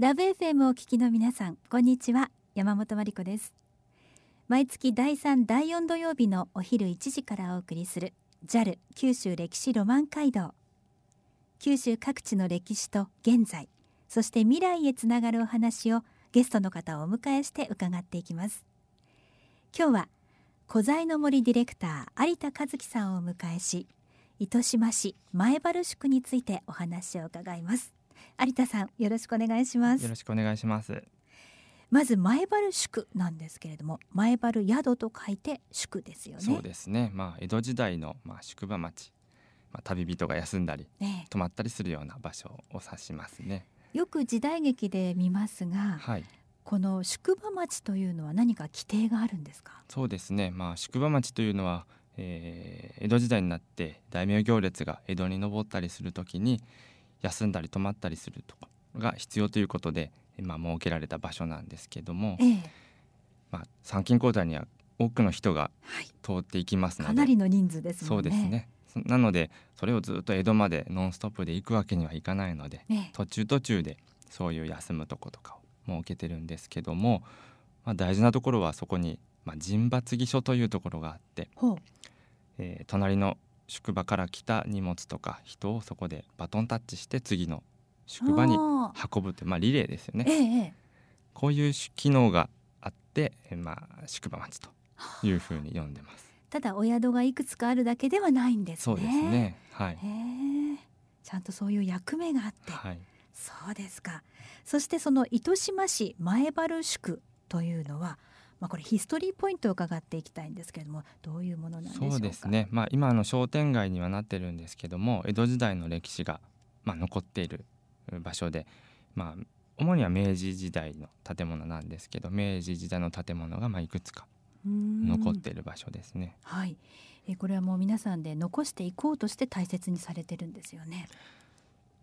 ラブ FM をお聞きの皆さんこんにちは。山本真理子です。毎月第3第4土曜日のお昼1時からお送りする JAL 九州歴史ロマン街道。九州各地の歴史と現在そして未来へつながるお話をゲストの方をお迎えして伺っていきます。今日は小材の森ディレクター有田和樹さんをお迎えし糸島市前原宿についてお話を伺います。有田さんよろしくお願いします。よろしくお願いします。まず前原宿なんですけれども前原宿と書いて宿ですよね。そうですね。まあ江戸時代のまあ宿場町。まあ旅人が休んだり、ね、泊まったりするような場所を指しますね。よく時代劇で見ますが、はい、この宿場町というのは何か規定があるんですか？そうですね。まあ宿場町というのは、えー、江戸時代になって大名行列が江戸に登ったりするときに休んだり泊まったりするとが必要ということで、まあ、設けられた場所なんですけども、ええ、まあ、参勤交代には多くの人が通っていきますので、はい、かなりの人数です、ね、そうですね。なのでそれをずっと江戸までノンストップで行くわけにはいかないので、え、途中途中でそういう休むとことかを設けてるんですけども、まあ、大事なところはそこに、まあ、陣抜儀所というところがあって、えー、隣の宿場から来た荷物とか人をそこでバトンタッチして次の宿場に運ぶというまあリレーですよね、ええ、こういう機能があって、まあ、宿場町というふうに呼んでます。ただお宿がいくつかあるだけではないんですね。そうですね。はい。ちゃんとそういう役目があって、はい、そうですか。そしてその糸島市前原宿というのはまあ、これヒストリーポイントを伺っていきたいんですけれどもどういうものなんでしょうそうですね、まあ、今の商店街にはなってるんですけども江戸時代の歴史が、まあ、残っている場所で、まあ、主には明治時代の建物なんですけど明治時代の建物がまあいくつか残っている場所ですね。はい、えこれはもう皆さんで残していこうとして大切にされてるんですよね。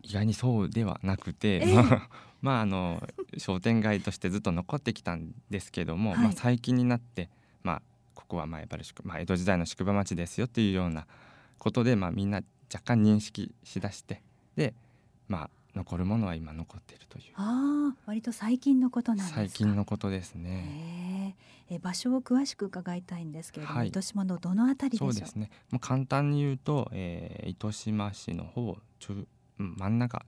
意外にそうではなくて、えー、まあ あの商店街としてずっと残ってきたんですけども、はい、まあ、最近になって、まあ、ここは前原宿、まあ、江戸時代の宿場町ですよっていうようなことで、まあ、みんな若干認識しだしてで、まあ、残るものは今残っているという。あ割と最近のことなんです最近のことですね。え場所を詳しく伺いたいんですけれども、はい、糸島のどのあたりそうですね。もう簡単に言うと、えー、糸島市の方中真ん中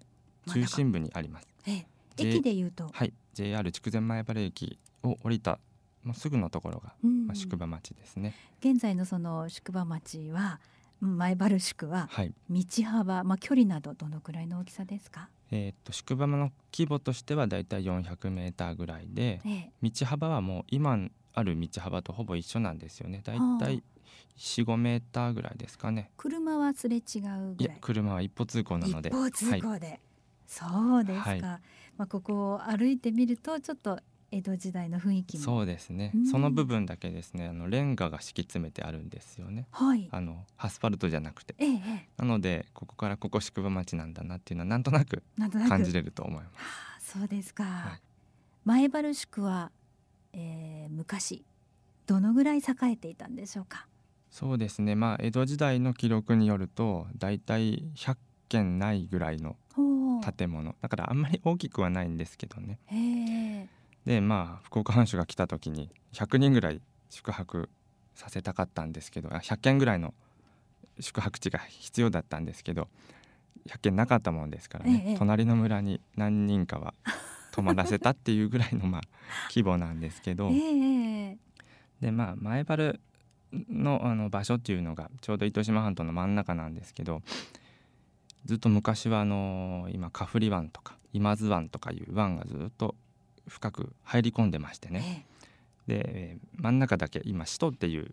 中心部にあります。ええ、駅でいうと、はい、JR 筑前前原駅を降りたもうすぐのところが、まあ、宿場町ですね。現在のその宿場町は前原宿は道幅、はい、まあ距離などどのくらいの大きさですか？えっと宿場の規模としてはだいたい400メーターぐらいで、ええ、道幅はもう今ある道幅とほぼ一緒なんですよね。だいたい45メーターぐらいですかね。車はすれ違うい。や車は一歩通行なので。一歩通行で、はい、そうですか、はい、まあここを歩いてみるとちょっと江戸時代の雰囲気そうですね、うん、その部分だけですねあのレンガが敷き詰めてあるんですよね、はい、あのアスファルトじゃなくて、ええ、なのでここからここ宿場町なんだなっていうのはなんとなく感じれると思います。はあ、そうですか、はい、前原宿は、えー、昔どのぐらい栄えていたんでしょうか？そうですね。まあ江戸時代の記録によるとだいたい100軒ないぐらいの建物。だからあんまり大きくはないんですけどね。でまあ福岡藩主が来た時に100人ぐらい宿泊させたかったんですけど100軒ぐらいの宿泊地が必要だったんですけど100軒なかったもんですからね、ええ、隣の村に何人かは泊まらせたっていうぐらいのまあ規模なんですけど、え、でまあ前原のあの場所っていうのがちょうど糸島半島の真ん中なんですけどずっと昔はあの今カフリ湾とか今津湾とかいう湾がずっと深く入り込んでましてね、で真ん中だけ今首都っていう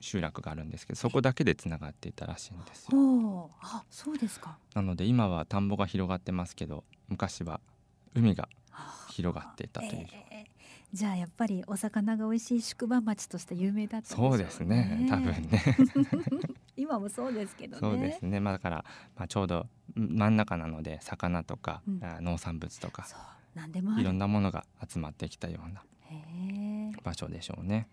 集落があるんですけどそこだけでつながっていたらしいんですよ。あそうですか。なので今は田んぼが広がってますけど昔は海が広がっていたという。えーじゃあやっぱりお魚が美味しい宿場町として有名だったんですね。そうですね。多分ね。今もそうですけどね。そうですね。まあだからまあちょうど真ん中なので魚とか、うん、農産物とか何でもいろんなものが集まってきたような場所でしょうね。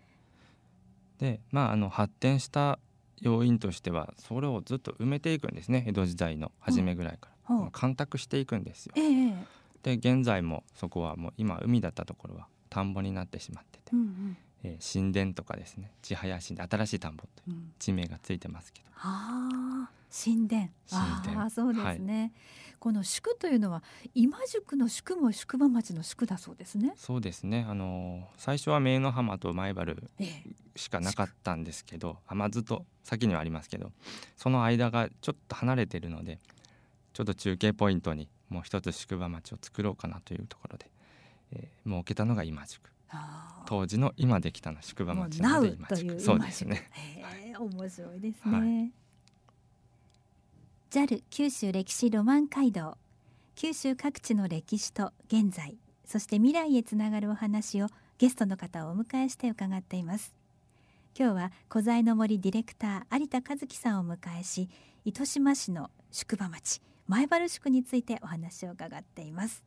でまああの発展した要因としてはそれをずっと埋めていくんですね江戸時代の初めぐらいから、干拓していくんですよ。えーで現在もそこはもう今海だったところは田んぼになってしまってて、うんうん、えー、神殿とかですね。千早神殿。新しい田んぼという地名がついてますけど、うん、あ神殿。神殿。あそうですね、はい、この宿というのは今宿の宿も宿場町の宿だそうですね。そうですね。あの最初は明の浜と前原しかなかったんですけど、甘酢と先にはありますけどその間がちょっと離れているのでちょっと中継ポイントにもう一つ宿場町を作ろうかなというところで、えー、設けたのが今宿。当時の今できたの宿場町なので今宿。そうですね。面白いですね、はい、JAL 九州歴史ロマン街道。九州各地の歴史と現在。そして未来へつながるお話をゲストの方をお迎えして伺っています。今日は小材の森ディレクター有田和樹さんをお迎えし糸島市の宿場町前原宿についてお話を伺っています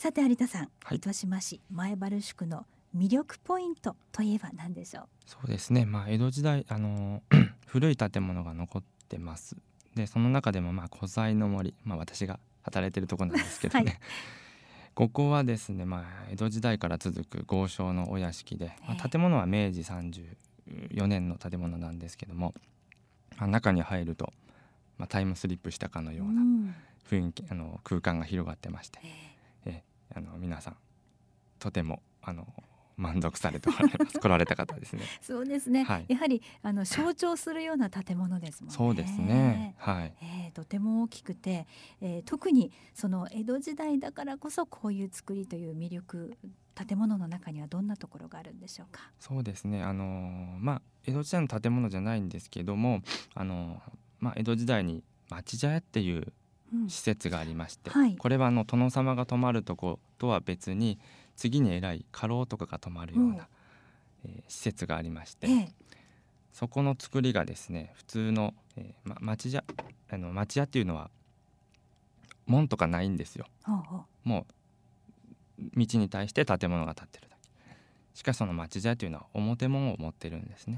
さて有田さん、はい、糸島市前原宿の魅力ポイントといえば何でしょう？そうですね。まあ江戸時代あの 古い建物が残ってます。でその中でもまあ古材の森まあ私が働いてるところなんですけどね、はい、ここはですねまあ江戸時代から続く豪商のお屋敷で、まあ、建物は明治34年の建物なんですけども、まあ、中に入るとまあ、タイムスリップしたかのような雰囲気、あの空間が広がってまして、えー、あの皆さんとてもあの満足されておられます来られた方ですね。そうですね。はい、やはりあの象徴するような建物ですもんね。そうですね。はい。えー、とても大きくて、えー、特にその江戸時代だからこそこういう作りという魅力建物の中にはどんなところがあるんでしょうか？そうですね。あのまあ江戸時代の建物じゃないんですけども、あのまあ、江戸時代に町茶屋っていう施設がありまして、うんはい、これはあの殿様が泊まるとことは別に次に偉い家老とかが泊まるような、えー、施設がありまして、ええ、そこの作りがですね普通の、えーま、町茶あの町屋っていうのは門とかないんですよ。ほうほうもう道に対して建物が建ってるだけ。しかしその町茶屋というのは表門を持ってるんですね。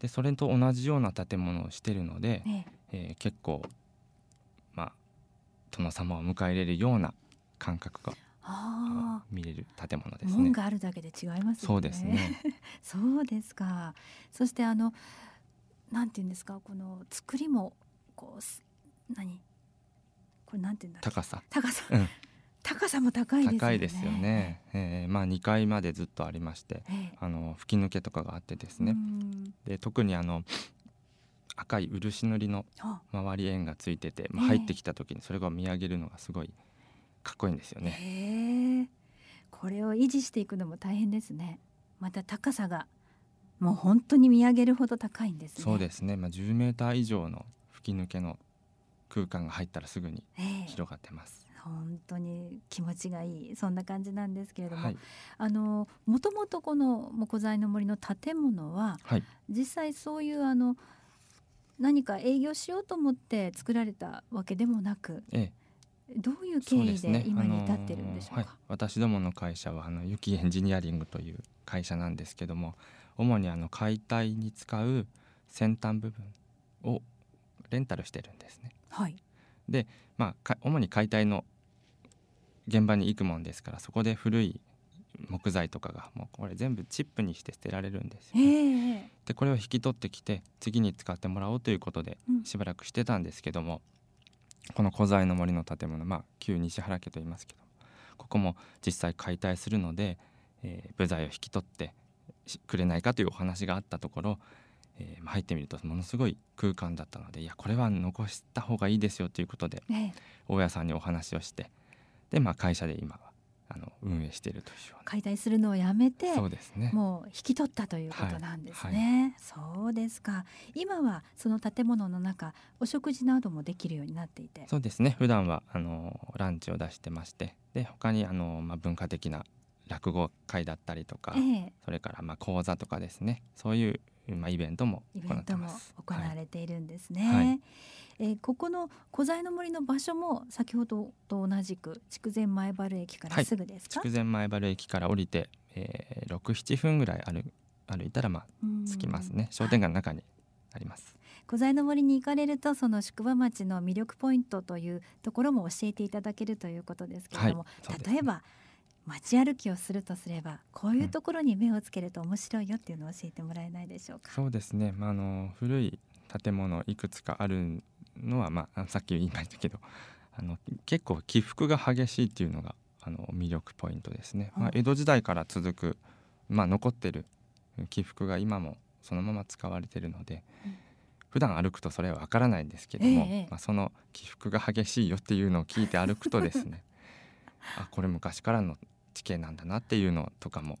でそれと同じような建物をしてるので、ええ。ー、結構まあ殿様を迎え入れるような感覚が見れる建物ですね。門があるだけで違います、ね、そうですね。そうですか。そしてあのなんていうんですかこの作りもこう何これなんていうんだ高さ高さ、うん、高さも高いですよね。高いですよね。えー、まあ2階までずっとありまして、えー、あの吹き抜けとかがあってですね。で特にあの赤い漆塗りの周り円がついてて、まあ、入ってきた時にそれが見上げるのがすごいかっこいいんですよね。えー、これを維持していくのも大変ですね。また高さがもう本当に見上げるほど高いんですね。そうですね。まあ10メーター以上の吹き抜けの空間が入ったらすぐに広がってます。本当に気持ちがいいそんな感じなんですけれども、はい、あのもともとこの木材の森の建物は、はい、実際そういうあの何か営業しようと思って作られたわけでもなく、ええ、どういう経緯で今に至ってるんでしょうか、ねはい、私どもの会社はあの雪エンジニアリングという会社なんですけども主にあの解体に使う先端部分をレンタルしてるんですね。はい、で、まあ、主に解体の現場に行くもんですからそこで古い木材とかがもうこれ全部チップにして捨てられるんですよ、ね、でこれを引き取ってきて次に使ってもらおうということでしばらくしてたんですけども、うん、この古材の森の建物まあ旧西原家と言いますけどここも実際解体するので、えー、部材を引き取ってくれないかというお話があったところ、えー、入ってみるとものすごい空間だったのでいやこれは残した方がいいですよということで、大家さんにお話をしてで、まあ、会社で今はあの運営しているという解体するのをやめてそうですね。もう引き取ったということなんですね、はい。はい、そうですか。今はその建物の中お食事などもできるようになっていて。そうですね。普段はあのランチを出してまして。で他にあの、まあ、文化的な落語会だったりとか、えー、それからまあ講座とかですね。そういう、まあ、イベントも。行われているんですね。はいえー、ここの小材の森の場所も先ほどと同じく筑前前原駅からすぐですか、はい、筑前前原駅から降りて、えー、67分ぐらい歩歩いたらまあ着きますね。商店街の中になります。小材の森に行かれるとその宿場町の魅力ポイントというところも教えていただけるということですけれども、はい。ね、例えば街歩きをするとすればこういうところに目をつけると面白いよっていうのを教えてもらえないでしょうか、そうですね、まあ、あの古い建物いくつかあるのは、まあ、さっき言いましたけどあの結構起伏が激しいっていうのがあの魅力ポイントですね、まあ、江戸時代から続く、まあ、残ってる起伏が今もそのまま使われてるので、うん、普段歩くとそれはわからないんですけども、ええ、まあ、その起伏が激しいよっていうのを聞いて歩くとですね あこれ昔からの地形なんだなっていうのとかも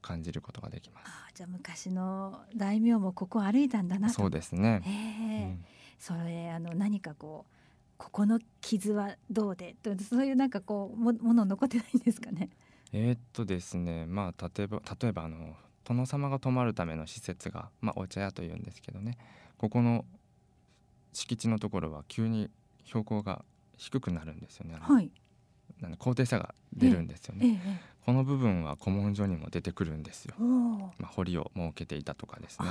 感じることができます。あじゃあ昔の大名もここ歩いたんだなそうですね。え。うん、それあの何かこうここの傷はどうで？とそういうなんかこうももの残ってないんですかね？えー、っとですねまあ例えば例えばあの殿様が泊まるための施設が、まあ、お茶屋というんですけどね。ここの敷地のところは急に標高が低くなるんですよね。はい、高低差が出るんですよね、ええ、この部分は古文書にも出てくるんですよ、まあ、堀を設けていたとかですね。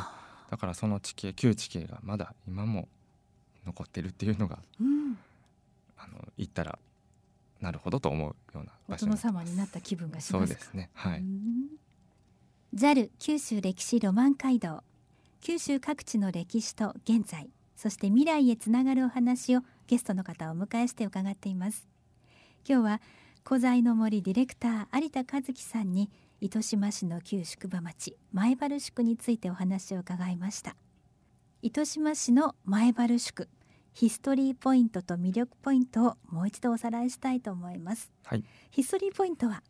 だからその地形旧地形がまだ今も残ってるっていうのが、うん、あの行ったらなるほどと思うような場所に。様になった気分がしますそうですね。はい。JAL 九州歴史ロマン街道。九州各地の歴史と現在そして未来へつながるお話をゲストの方をお迎えして伺っています。今日は古材の森ディレクター有田和樹さんに糸島市の旧宿場町前原宿についてお話を伺いました糸島市の前原宿ヒストリーポイントと魅力ポイントをもう一度おさらいしたいと思います、はい、ヒストリーポイントは、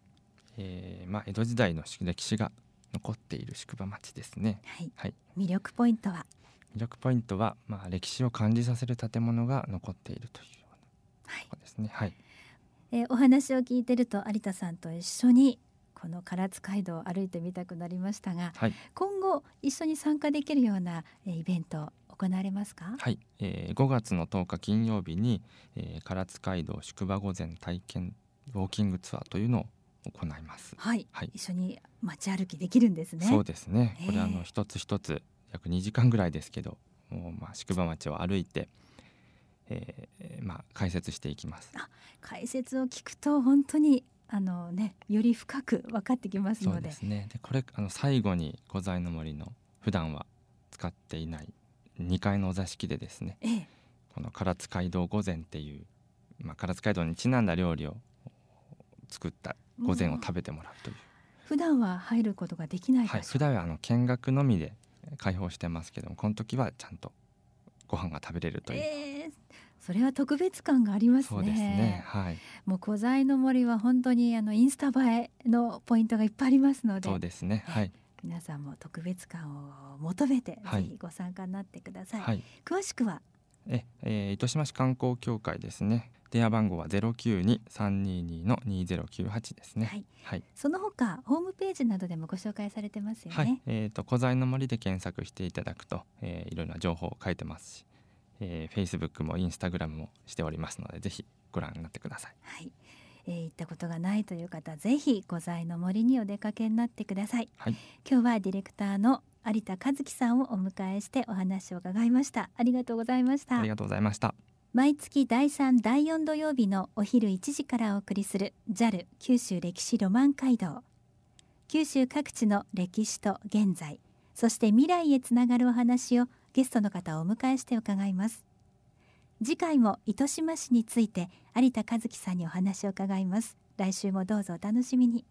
えー、まあ江戸時代の歴史が残っている宿場町ですね、はい、はい、魅力ポイントは？魅力ポイントはまあ歴史を感じさせる建物が残っているというようなとこですね。はい、はい。えー、お話を聞いてると有田さんと一緒にこの唐津街道を歩いてみたくなりましたが、はい、今後一緒に参加できるような、えー、イベント行われますか？はい、えー、5月の10日金曜日に、えー、唐津街道宿場御前体験ウォーキングツアーというのを行います、はい、はい、一緒に街歩きできるんですね。そうですね。これあの一つ一つ約2時間ぐらいですけどもうまあ宿場町を歩いてえー、まあ、解説していきます。あ解説を聞くと本当にあの、ね、より深く分かってきますので。そうですね。でこれあの最後に御在の森の普段は使っていない2階のお座敷でですね、ええ、この唐津街道御膳っていう、まあ、唐津街道にちなんだ料理を作った御膳を食べてもらうという。普段は入ることができないはい、普段はあの見学のみで開放してますけどもこの時はちゃんとご飯が食べれるという、えー、それは特別感がありますね。そうですね。はい。もう古材の森は本当にあのインスタ映えのポイントがいっぱいありますので。そうですね。はい。皆さんも特別感を求めて、ぜひご参加になってください。はい、詳しくは？え、えー、糸島市観光協会ですね。電話番号はゼロ九二三二二の二ゼロ九八ですね。はい。はい。その他ホームページなどでもご紹介されてますよね。はい、えっ、ー、と古材の森で検索していただくと、えー、いろいろな情報を書いてますし、えー、Facebook も Instagram もしておりますのでぜひご覧になってください。はい。えー、行ったことがないという方ぜひ御在の森にお出かけになってください、はい、今日はディレクターの有田和樹さんをお迎えしてお話を伺いました。ありがとうございました。ありがとうございました。毎月第3第4土曜日のお昼1時からお送りする JAL 九州歴史ロマン街道。九州各地の歴史と現在そして未来へつながるお話をゲストの方をお迎えして伺います。次回も糸島市について有田和樹さんにお話を伺います。来週もどうぞお楽しみに。